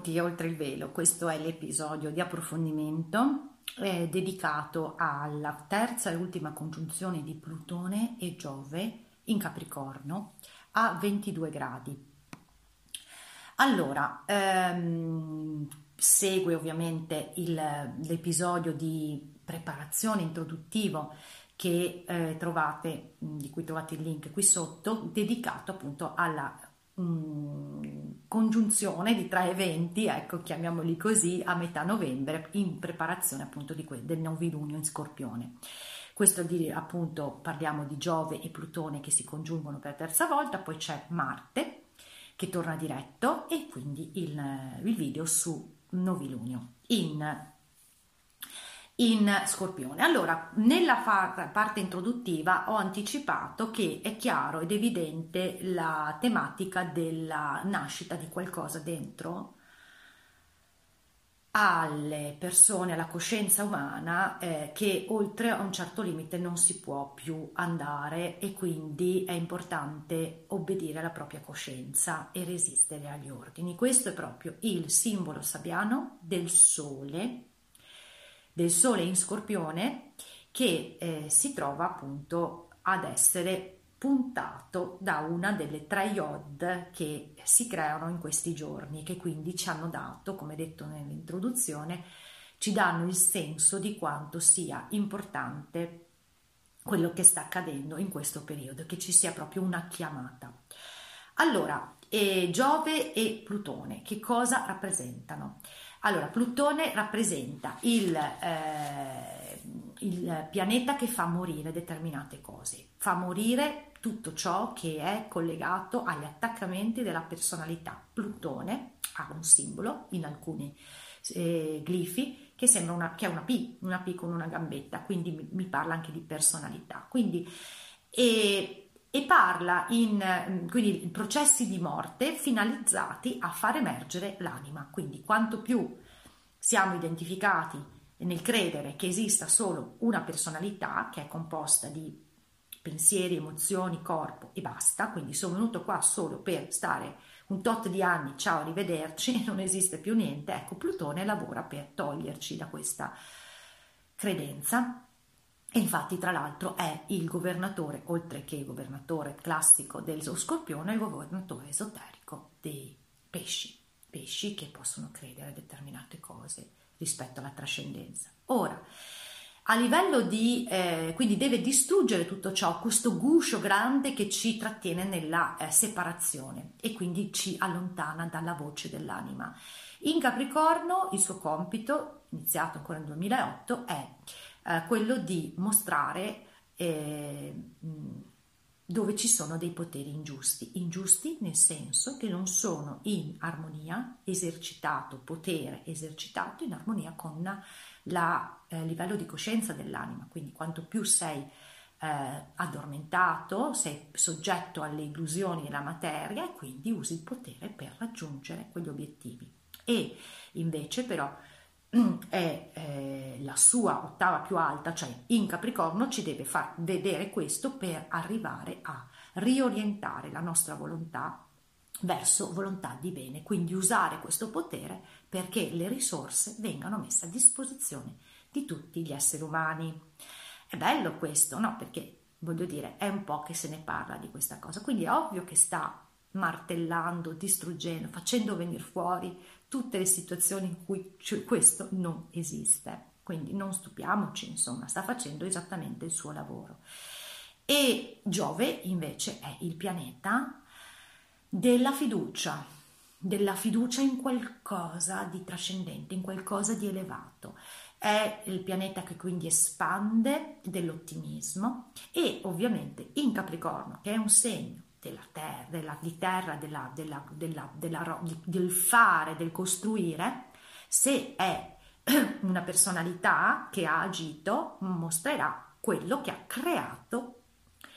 Benvenuti oltre il velo, questo è l'episodio di approfondimento eh, dedicato alla terza e ultima congiunzione di Plutone e Giove in Capricorno a 22 gradi. Allora, ehm, segue ovviamente il, l'episodio di preparazione introduttivo che eh, trovate, di cui trovate il link qui sotto, dedicato appunto alla congiunzione di tre eventi, ecco, chiamiamoli così, a metà novembre in preparazione appunto que- del novilunio in Scorpione. Questo di, appunto parliamo di Giove e Plutone che si congiungono per la terza volta, poi c'è Marte che torna diretto e quindi il, il video su novilunio in in Scorpione. Allora, nella parte introduttiva ho anticipato che è chiaro ed evidente la tematica della nascita di qualcosa dentro alle persone, alla coscienza umana eh, che oltre a un certo limite non si può più andare e quindi è importante obbedire alla propria coscienza e resistere agli ordini. Questo è proprio il simbolo sabbiano del sole, del sole in scorpione che eh, si trova appunto ad essere puntato da una delle tre iod che si creano in questi giorni, che quindi ci hanno dato, come detto nell'introduzione, ci danno il senso di quanto sia importante quello che sta accadendo in questo periodo, che ci sia proprio una chiamata. Allora, eh, Giove e Plutone, che cosa rappresentano? Allora, Plutone rappresenta il, eh, il pianeta che fa morire determinate cose, fa morire tutto ciò che è collegato agli attaccamenti della personalità. Plutone ha un simbolo in alcuni eh, glifi che sembra una, che è una P, una P con una gambetta, quindi mi, mi parla anche di personalità. Quindi, e, e parla in quindi, processi di morte finalizzati a far emergere l'anima. Quindi quanto più siamo identificati nel credere che esista solo una personalità che è composta di pensieri, emozioni, corpo e basta, quindi sono venuto qua solo per stare un tot di anni, ciao, arrivederci, non esiste più niente, ecco, Plutone lavora per toglierci da questa credenza infatti tra l'altro è il governatore, oltre che il governatore classico del scorpione, il governatore esoterico dei pesci, pesci che possono credere a determinate cose rispetto alla trascendenza. Ora, a livello di, eh, quindi deve distruggere tutto ciò, questo guscio grande che ci trattiene nella eh, separazione e quindi ci allontana dalla voce dell'anima. In Capricorno il suo compito, iniziato ancora nel 2008, è eh, quello di mostrare eh, dove ci sono dei poteri ingiusti, ingiusti nel senso che non sono in armonia, esercitato potere esercitato in armonia con il eh, livello di coscienza dell'anima, quindi quanto più sei eh, addormentato, sei soggetto alle illusioni della materia e quindi usi il potere per raggiungere quegli obiettivi. E invece però è eh, la sua ottava più alta, cioè in Capricorno ci deve far vedere questo per arrivare a riorientare la nostra volontà verso volontà di bene, quindi usare questo potere perché le risorse vengano messe a disposizione di tutti gli esseri umani. È bello questo, no? Perché voglio dire, è un po' che se ne parla di questa cosa, quindi è ovvio che sta martellando, distruggendo, facendo venire fuori tutte le situazioni in cui questo non esiste. Quindi non stupiamoci, insomma, sta facendo esattamente il suo lavoro. E Giove invece è il pianeta della fiducia, della fiducia in qualcosa di trascendente, in qualcosa di elevato. È il pianeta che quindi espande dell'ottimismo e ovviamente in Capricorno, che è un segno della terra, della, di terra della, della, del fare, del costruire, se è una personalità che ha agito, mostrerà quello che ha creato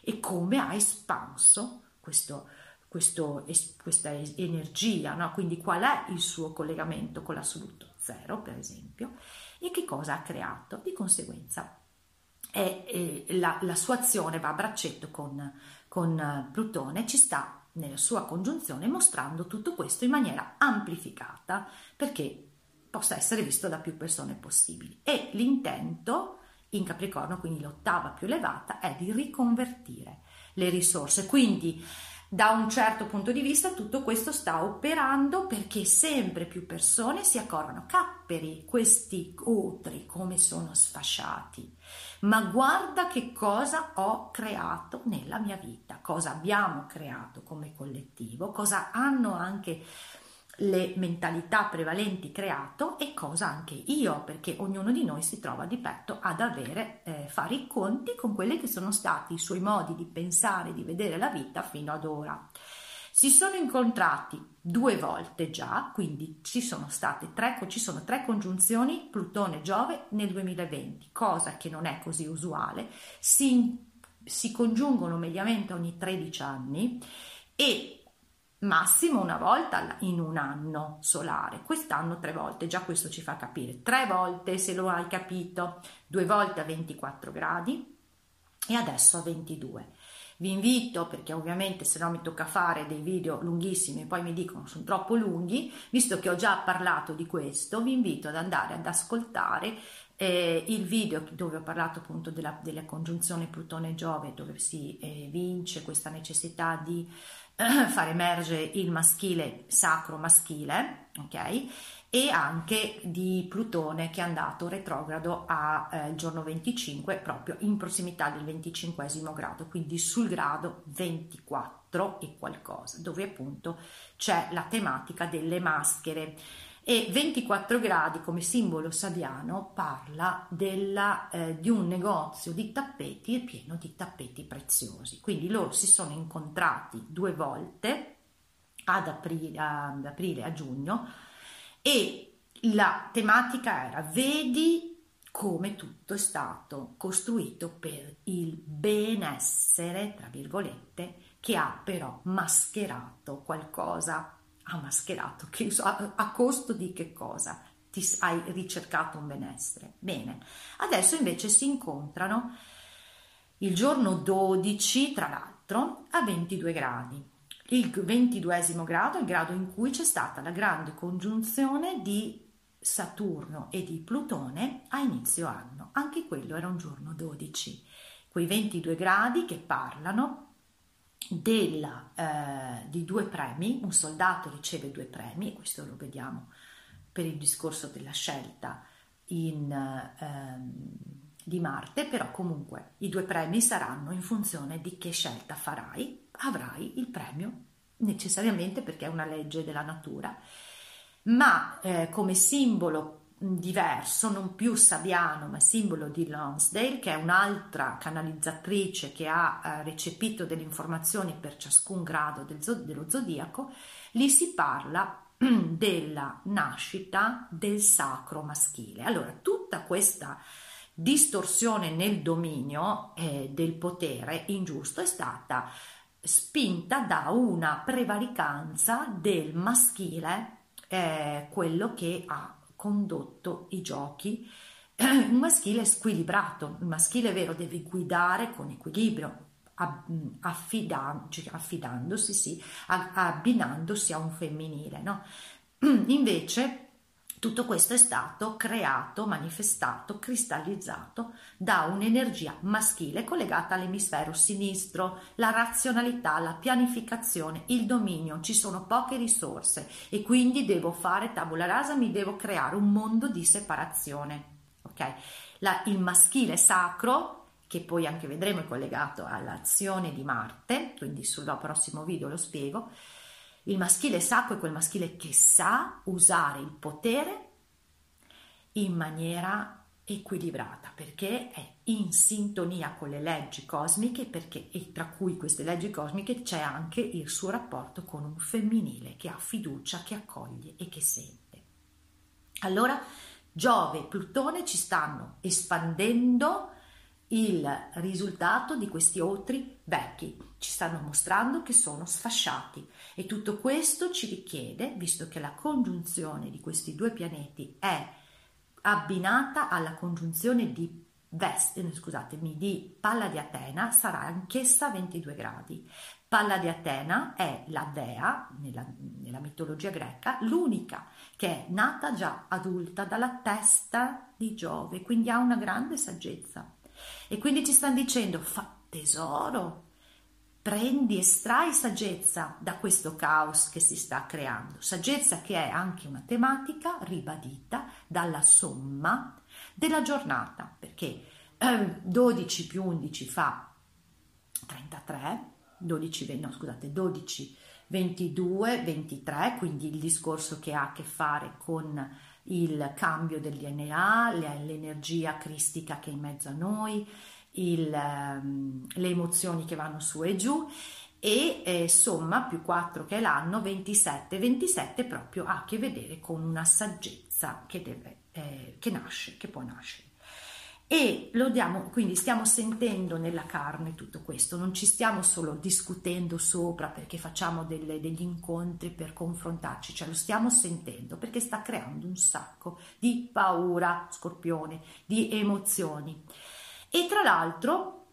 e come ha espanso questo, questo, questa energia, no? quindi qual è il suo collegamento con l'assoluto zero, per esempio, e che cosa ha creato. Di conseguenza è, è, la, la, sua azione va a braccetto con, con Plutone, ci sta nella sua congiunzione mostrando tutto questo in maniera amplificata perché possa essere visto da più persone possibili. E l'intento in Capricorno, quindi l'ottava più elevata, è di riconvertire le risorse. Quindi da un certo punto di vista tutto questo sta operando perché sempre più persone si accorgono, capperi, questi otri come sono sfasciati, ma guarda che cosa ho creato nella mia vita, cosa abbiamo creato come collettivo, cosa hanno anche le mentalità prevalenti creato e cosa anche io, perché ognuno di noi si trova di petto ad avere, eh, fare i conti con quelli che sono stati i suoi modi di pensare, di vedere la vita fino ad ora. Si sono incontrati due volte già, quindi ci sono state tre, ci sono tre congiunzioni Plutone-Giove nel 2020, cosa che non è così usuale, si, si congiungono mediamente ogni 13 anni e massimo una volta in un anno solare, quest'anno tre volte, già questo ci fa capire, tre volte se lo hai capito, due volte a 24 gradi e adesso a 22. Vi invito, perché ovviamente se no mi tocca fare dei video lunghissimi e poi mi dicono sono troppo lunghi, visto che ho già parlato di questo, vi invito ad andare ad ascoltare eh, il video dove ho parlato appunto della, della congiunzione Plutone-Giove, dove si eh, vince questa necessità di far emergere il maschile sacro maschile, ok? E anche di Plutone che è andato retrogrado al eh, giorno 25, proprio in prossimità del 25 grado, quindi sul grado 24 e qualcosa, dove appunto c'è la tematica delle maschere e 24 gradi come simbolo sabiano parla della, eh, di un negozio di tappeti pieno di tappeti preziosi. Quindi loro si sono incontrati due volte ad aprile, ad aprile a giugno e la tematica era vedi come tutto è stato costruito per il benessere, tra virgolette, che ha però mascherato qualcosa ha mascherato, che, a, a costo di che cosa? Ti hai ricercato un benessere. Bene, adesso invece si incontrano il giorno 12, tra l'altro, a 22 gradi. Il 22 grado è il grado in cui c'è stata la grande congiunzione di Saturno e di Plutone a inizio anno. Anche quello era un giorno 12. Quei 22 gradi che parlano della, eh, di due premi, un soldato riceve due premi, questo lo vediamo per il discorso della scelta in, ehm, di Marte, però comunque i due premi saranno in funzione di che scelta farai, avrai il premio necessariamente perché è una legge della natura, ma eh, come simbolo diverso, non più Sabiano, ma simbolo di Lonsdale, che è un'altra canalizzatrice che ha eh, recepito delle informazioni per ciascun grado del, dello zodiaco, lì si parla della nascita del sacro maschile. Allora, tutta questa distorsione nel dominio eh, del potere ingiusto è stata spinta da una prevaricanza del maschile, eh, quello che ha condotto i giochi. Un maschile squilibrato, il maschile vero deve guidare con equilibrio, affidandosi, affidandosi sì, abbinandosi a un femminile. No? Invece tutto questo è stato creato, manifestato, cristallizzato da un'energia maschile collegata all'emisfero sinistro, la razionalità, la pianificazione, il dominio, ci sono poche risorse e quindi devo fare tabula rasa, mi devo creare un mondo di separazione. Ok? La, il maschile sacro che poi anche vedremo è collegato all'azione di Marte, quindi sul prossimo video lo spiego, il maschile sacro è quel maschile che sa usare il potere in maniera equilibrata perché è in sintonia con le leggi cosmiche perché, e tra cui queste leggi cosmiche c'è anche il suo rapporto con un femminile che ha fiducia, che accoglie e che sente. Allora Giove e Plutone ci stanno espandendo il risultato di questi otri vecchi, ci stanno mostrando che sono sfasciati e tutto questo ci richiede, visto che la congiunzione di questi due pianeti è abbinata alla congiunzione di Vest, eh, scusatemi, di Palla di Atena sarà anch'essa 22 gradi. Palla di Atena è la dea nella, nella mitologia greca, l'unica che è nata già adulta dalla testa di Giove, quindi ha una grande saggezza. E quindi ci stanno dicendo, fa tesoro, prendi, estrai saggezza da questo caos che si sta creando, saggezza che è anche una tematica ribadita dalla somma della giornata, perché eh, 12 più 11 fa 33, 12, no scusate, 12, 22, 23, quindi il discorso che ha a che fare con il cambio del DNA, l'energia cristica che è in mezzo a noi, il, ehm, le emozioni che vanno su e giù e eh, somma più 4 che è l'anno 27 27 proprio ha a che vedere con una saggezza che, deve, eh, che nasce che può nascere e lo diamo quindi stiamo sentendo nella carne tutto questo non ci stiamo solo discutendo sopra perché facciamo delle, degli incontri per confrontarci cioè lo stiamo sentendo perché sta creando un sacco di paura scorpione di emozioni. E tra l'altro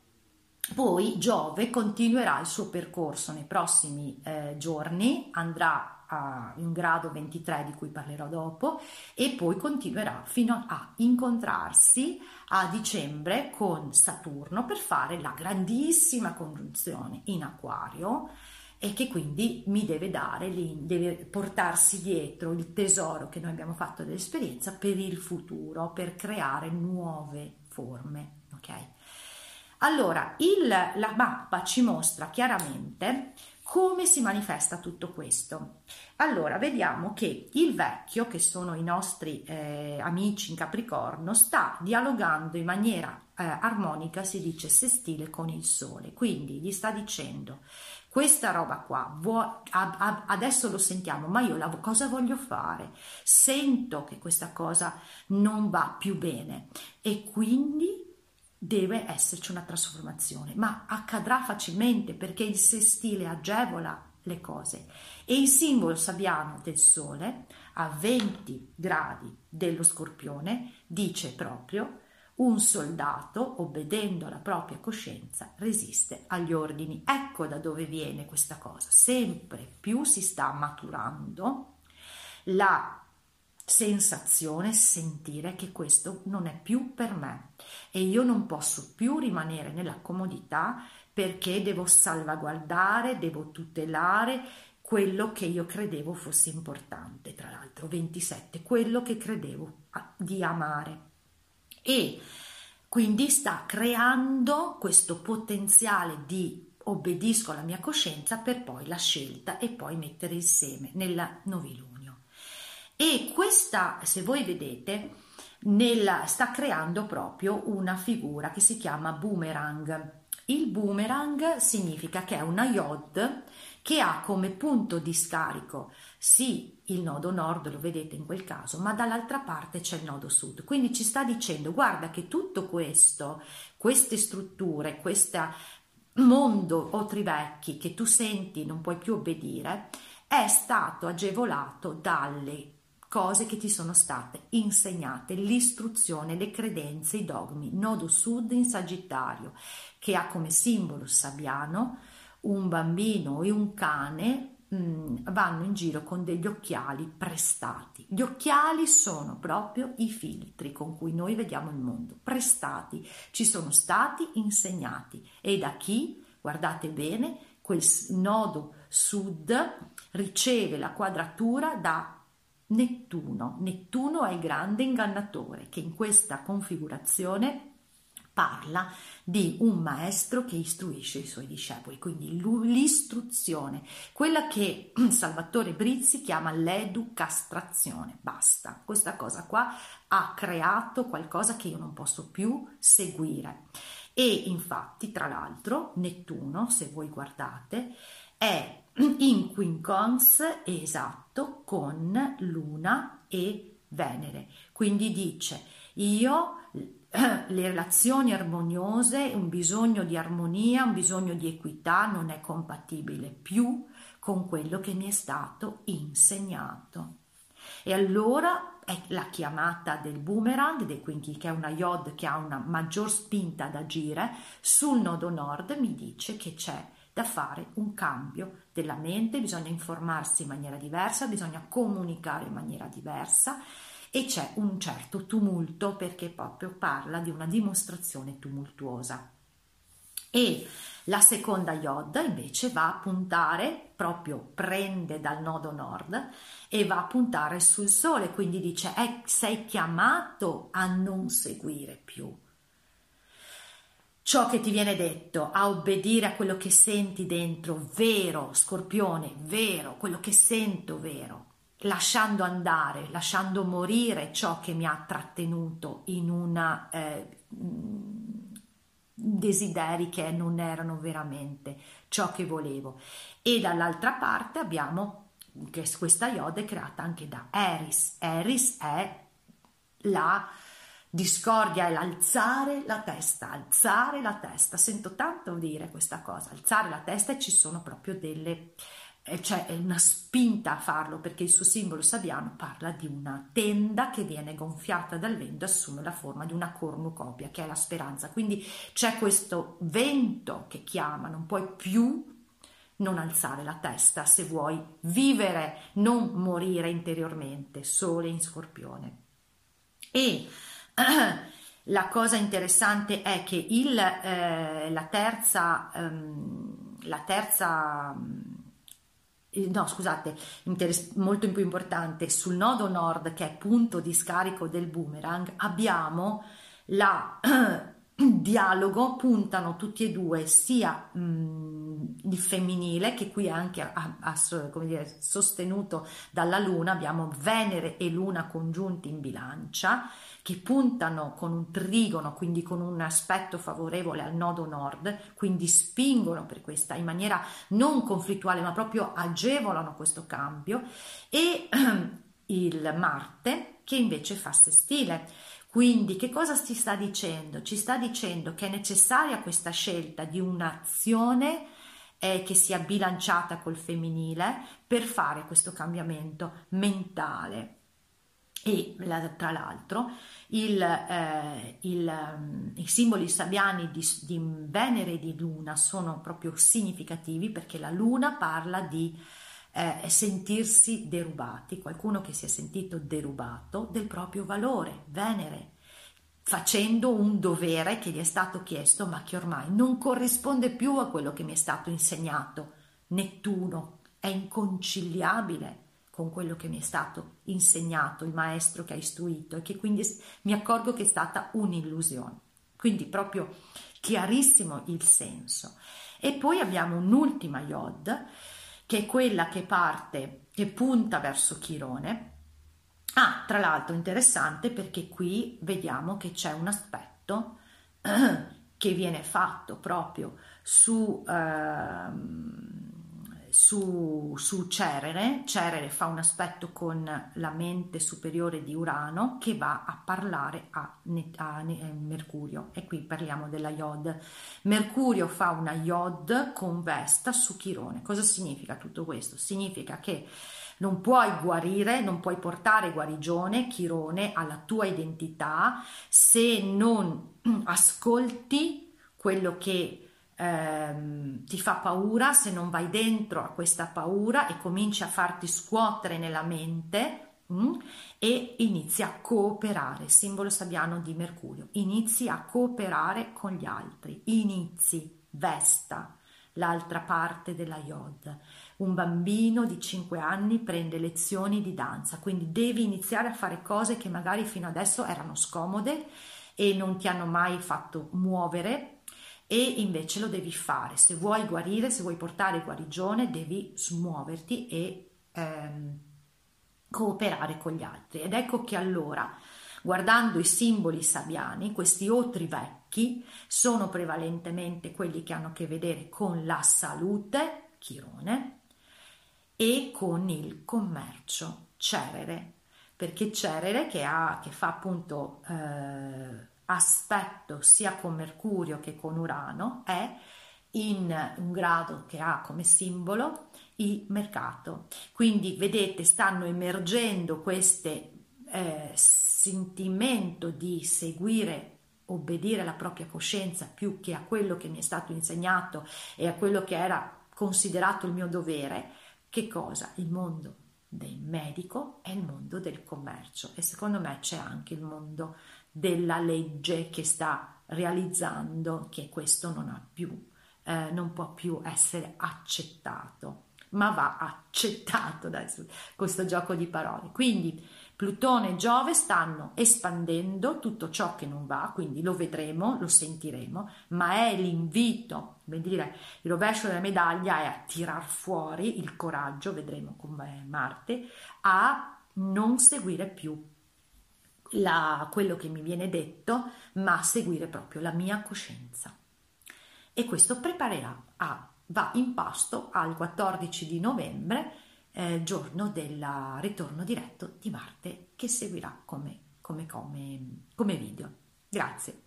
poi Giove continuerà il suo percorso nei prossimi eh, giorni, andrà a un grado 23 di cui parlerò dopo e poi continuerà fino a incontrarsi a dicembre con Saturno per fare la grandissima congiunzione in acquario e che quindi mi deve dare, deve portarsi dietro il tesoro che noi abbiamo fatto dell'esperienza per il futuro, per creare nuove forme ok? Allora, il, la mappa ci mostra chiaramente come si manifesta tutto questo. Allora, vediamo che il vecchio, che sono i nostri eh, amici in Capricorno, sta dialogando in maniera eh, armonica, si dice sestile con il Sole. Quindi gli sta dicendo questa roba qua, vo- a- a- adesso lo sentiamo, ma io la, cosa voglio fare? Sento che questa cosa non va più bene e quindi deve esserci una trasformazione, ma accadrà facilmente perché il sestile agevola le cose e il simbolo sabbiano del sole a 20 gradi dello scorpione dice proprio un soldato obbedendo alla propria coscienza resiste agli ordini. Ecco da dove viene questa cosa. Sempre più si sta maturando la sensazione, sentire che questo non è più per me e io non posso più rimanere nella comodità perché devo salvaguardare, devo tutelare quello che io credevo fosse importante, tra l'altro 27, quello che credevo di amare. E quindi sta creando questo potenziale di obbedisco alla mia coscienza per poi la scelta e poi mettere il seme nella noviluna. E questa, se voi vedete, nella, sta creando proprio una figura che si chiama boomerang. Il boomerang significa che è una iod che ha come punto di scarico sì il nodo nord, lo vedete in quel caso, ma dall'altra parte c'è il nodo sud. Quindi ci sta dicendo guarda che tutto questo, queste strutture, questo mondo o trivecchi che tu senti non puoi più obbedire, è stato agevolato dalle cose che ti sono state insegnate, l'istruzione, le credenze, i dogmi. Nodo Sud in Sagittario, che ha come simbolo sabbiano un bambino e un cane mh, mm, vanno in giro con degli occhiali prestati. Gli occhiali sono proprio i filtri con cui noi vediamo il mondo, prestati, ci sono stati insegnati e da chi, guardate bene, quel nodo sud riceve la quadratura da Nettuno. Nettuno è il grande ingannatore che in questa configurazione parla di un maestro che istruisce i suoi discepoli, quindi l'istruzione, quella che Salvatore Brizzi chiama l'educastrazione. Basta, questa cosa qua ha creato qualcosa che io non posso più seguire. E infatti, tra l'altro, Nettuno, se voi guardate, è in quincons esatto con Luna e Venere. Quindi dice io le relazioni armoniose, un bisogno di armonia, un bisogno di equità non è compatibile più con quello che mi è stato insegnato. E allora è la chiamata del boomerang, dei quinchi, che è una iod che ha una maggior spinta ad agire, sul nodo nord mi dice che c'è da fare un cambio della mente, bisogna informarsi in maniera diversa, bisogna comunicare in maniera diversa e c'è un certo tumulto perché proprio parla di una dimostrazione tumultuosa. E la seconda iod invece va a puntare, proprio prende dal nodo nord e va a puntare sul sole, quindi dice eh, sei chiamato a non seguire più ciò che ti viene detto, a obbedire a quello che senti dentro, vero, scorpione, vero, quello che sento vero, lasciando andare, lasciando morire ciò che mi ha trattenuto in una eh, desideri che non erano veramente ciò che volevo. E dall'altra parte abbiamo che questa iode è creata anche da Eris. Eris è la Discordia è l'alzare la testa, alzare la testa. Sento tanto dire questa cosa, alzare la testa e ci sono proprio delle cioè è una spinta a farlo perché il suo simbolo sabiano parla di una tenda che viene gonfiata dal vento e assume la forma di una cornucopia che è la speranza quindi c'è questo vento che chiama non puoi più non alzare la testa se vuoi vivere non morire interiormente sole in scorpione e la cosa interessante è che il, eh, la terza, um, la terza no scusate, molto più importante, sul nodo nord che è punto di scarico del boomerang abbiamo la dialogo puntano tutti e due sia mh, il femminile che qui è anche a, a, dire, sostenuto dalla luna abbiamo Venere e luna congiunti in bilancia che puntano con un trigono quindi con un aspetto favorevole al nodo nord quindi spingono per questa in maniera non conflittuale ma proprio agevolano questo cambio e il Marte che invece fa sestile quindi che cosa ci sta dicendo? Ci sta dicendo che è necessaria questa scelta di un'azione eh, che sia bilanciata col femminile per fare questo cambiamento mentale. E tra l'altro il, eh, il, um, i simboli sabiani di, di Venere e di Luna sono proprio significativi perché la Luna parla di eh, sentirsi derubati, qualcuno che si è sentito derubato del proprio valore, Venere, facendo un dovere che gli è stato chiesto ma che ormai non corrisponde più a quello che mi è stato insegnato. Nettuno è inconciliabile con quello che mi è stato insegnato, il maestro che ha istruito e che quindi mi accorgo che è stata un'illusione. Quindi proprio chiarissimo il senso. E poi abbiamo un'ultima yod che è quella che parte, che punta verso Chirone. Ah, tra l'altro interessante perché qui vediamo che c'è un aspetto che viene fatto proprio su... Eh, su, su Cerere, Cerere fa un aspetto con la mente superiore di Urano che va a parlare a, a, a Mercurio e qui parliamo della Iod. Mercurio fa una Iod con Vesta su Chirone. Cosa significa tutto questo? Significa che non puoi guarire, non puoi portare guarigione, Chirone, alla tua identità se non ascolti quello che ehm, ti fa paura, se non vai dentro a questa paura e cominci a farti scuotere nella mente mh, mm, e inizi a cooperare, simbolo sabbiano di Mercurio, inizi a cooperare con gli altri, inizi, Vesta, l'altra parte della Yod. Un bambino di 5 anni prende lezioni di danza, quindi devi iniziare a fare cose che magari fino adesso erano scomode e non ti hanno mai fatto muovere e invece lo devi fare. Se vuoi guarire, se vuoi portare guarigione, devi smuoverti e ehm, cooperare con gli altri. Ed ecco che allora, guardando i simboli sabiani, questi otri vecchi sono prevalentemente quelli che hanno a che vedere con la salute, Chirone, e con il commercio, Cerere, perché Cerere che, ha, che fa appunto eh, aspetto sia con Mercurio che con Urano è in un grado che ha come simbolo il mercato. Quindi vedete stanno emergendo queste eh, sentimento di seguire obbedire alla propria coscienza più che a quello che mi è stato insegnato e a quello che era considerato il mio dovere, che cosa? Il mondo del medico è il mondo del commercio e secondo me c'è anche il mondo della legge che sta realizzando che questo non ha più, eh, non può più essere accettato, ma va accettato da questo gioco di parole. Quindi Plutone e Giove stanno espandendo tutto ciò che non va, quindi lo vedremo, lo sentiremo, ma è l'invito, come dire, il rovescio della medaglia è a tirar fuori il coraggio, vedremo come Marte, a non seguire più la, quello che mi viene detto, ma seguire proprio la mia coscienza. E questo preparerà a, va in pasto al 14 di novembre eh, giorno del ritorno diretto di Marte che seguirà come, come, come, come video. Grazie.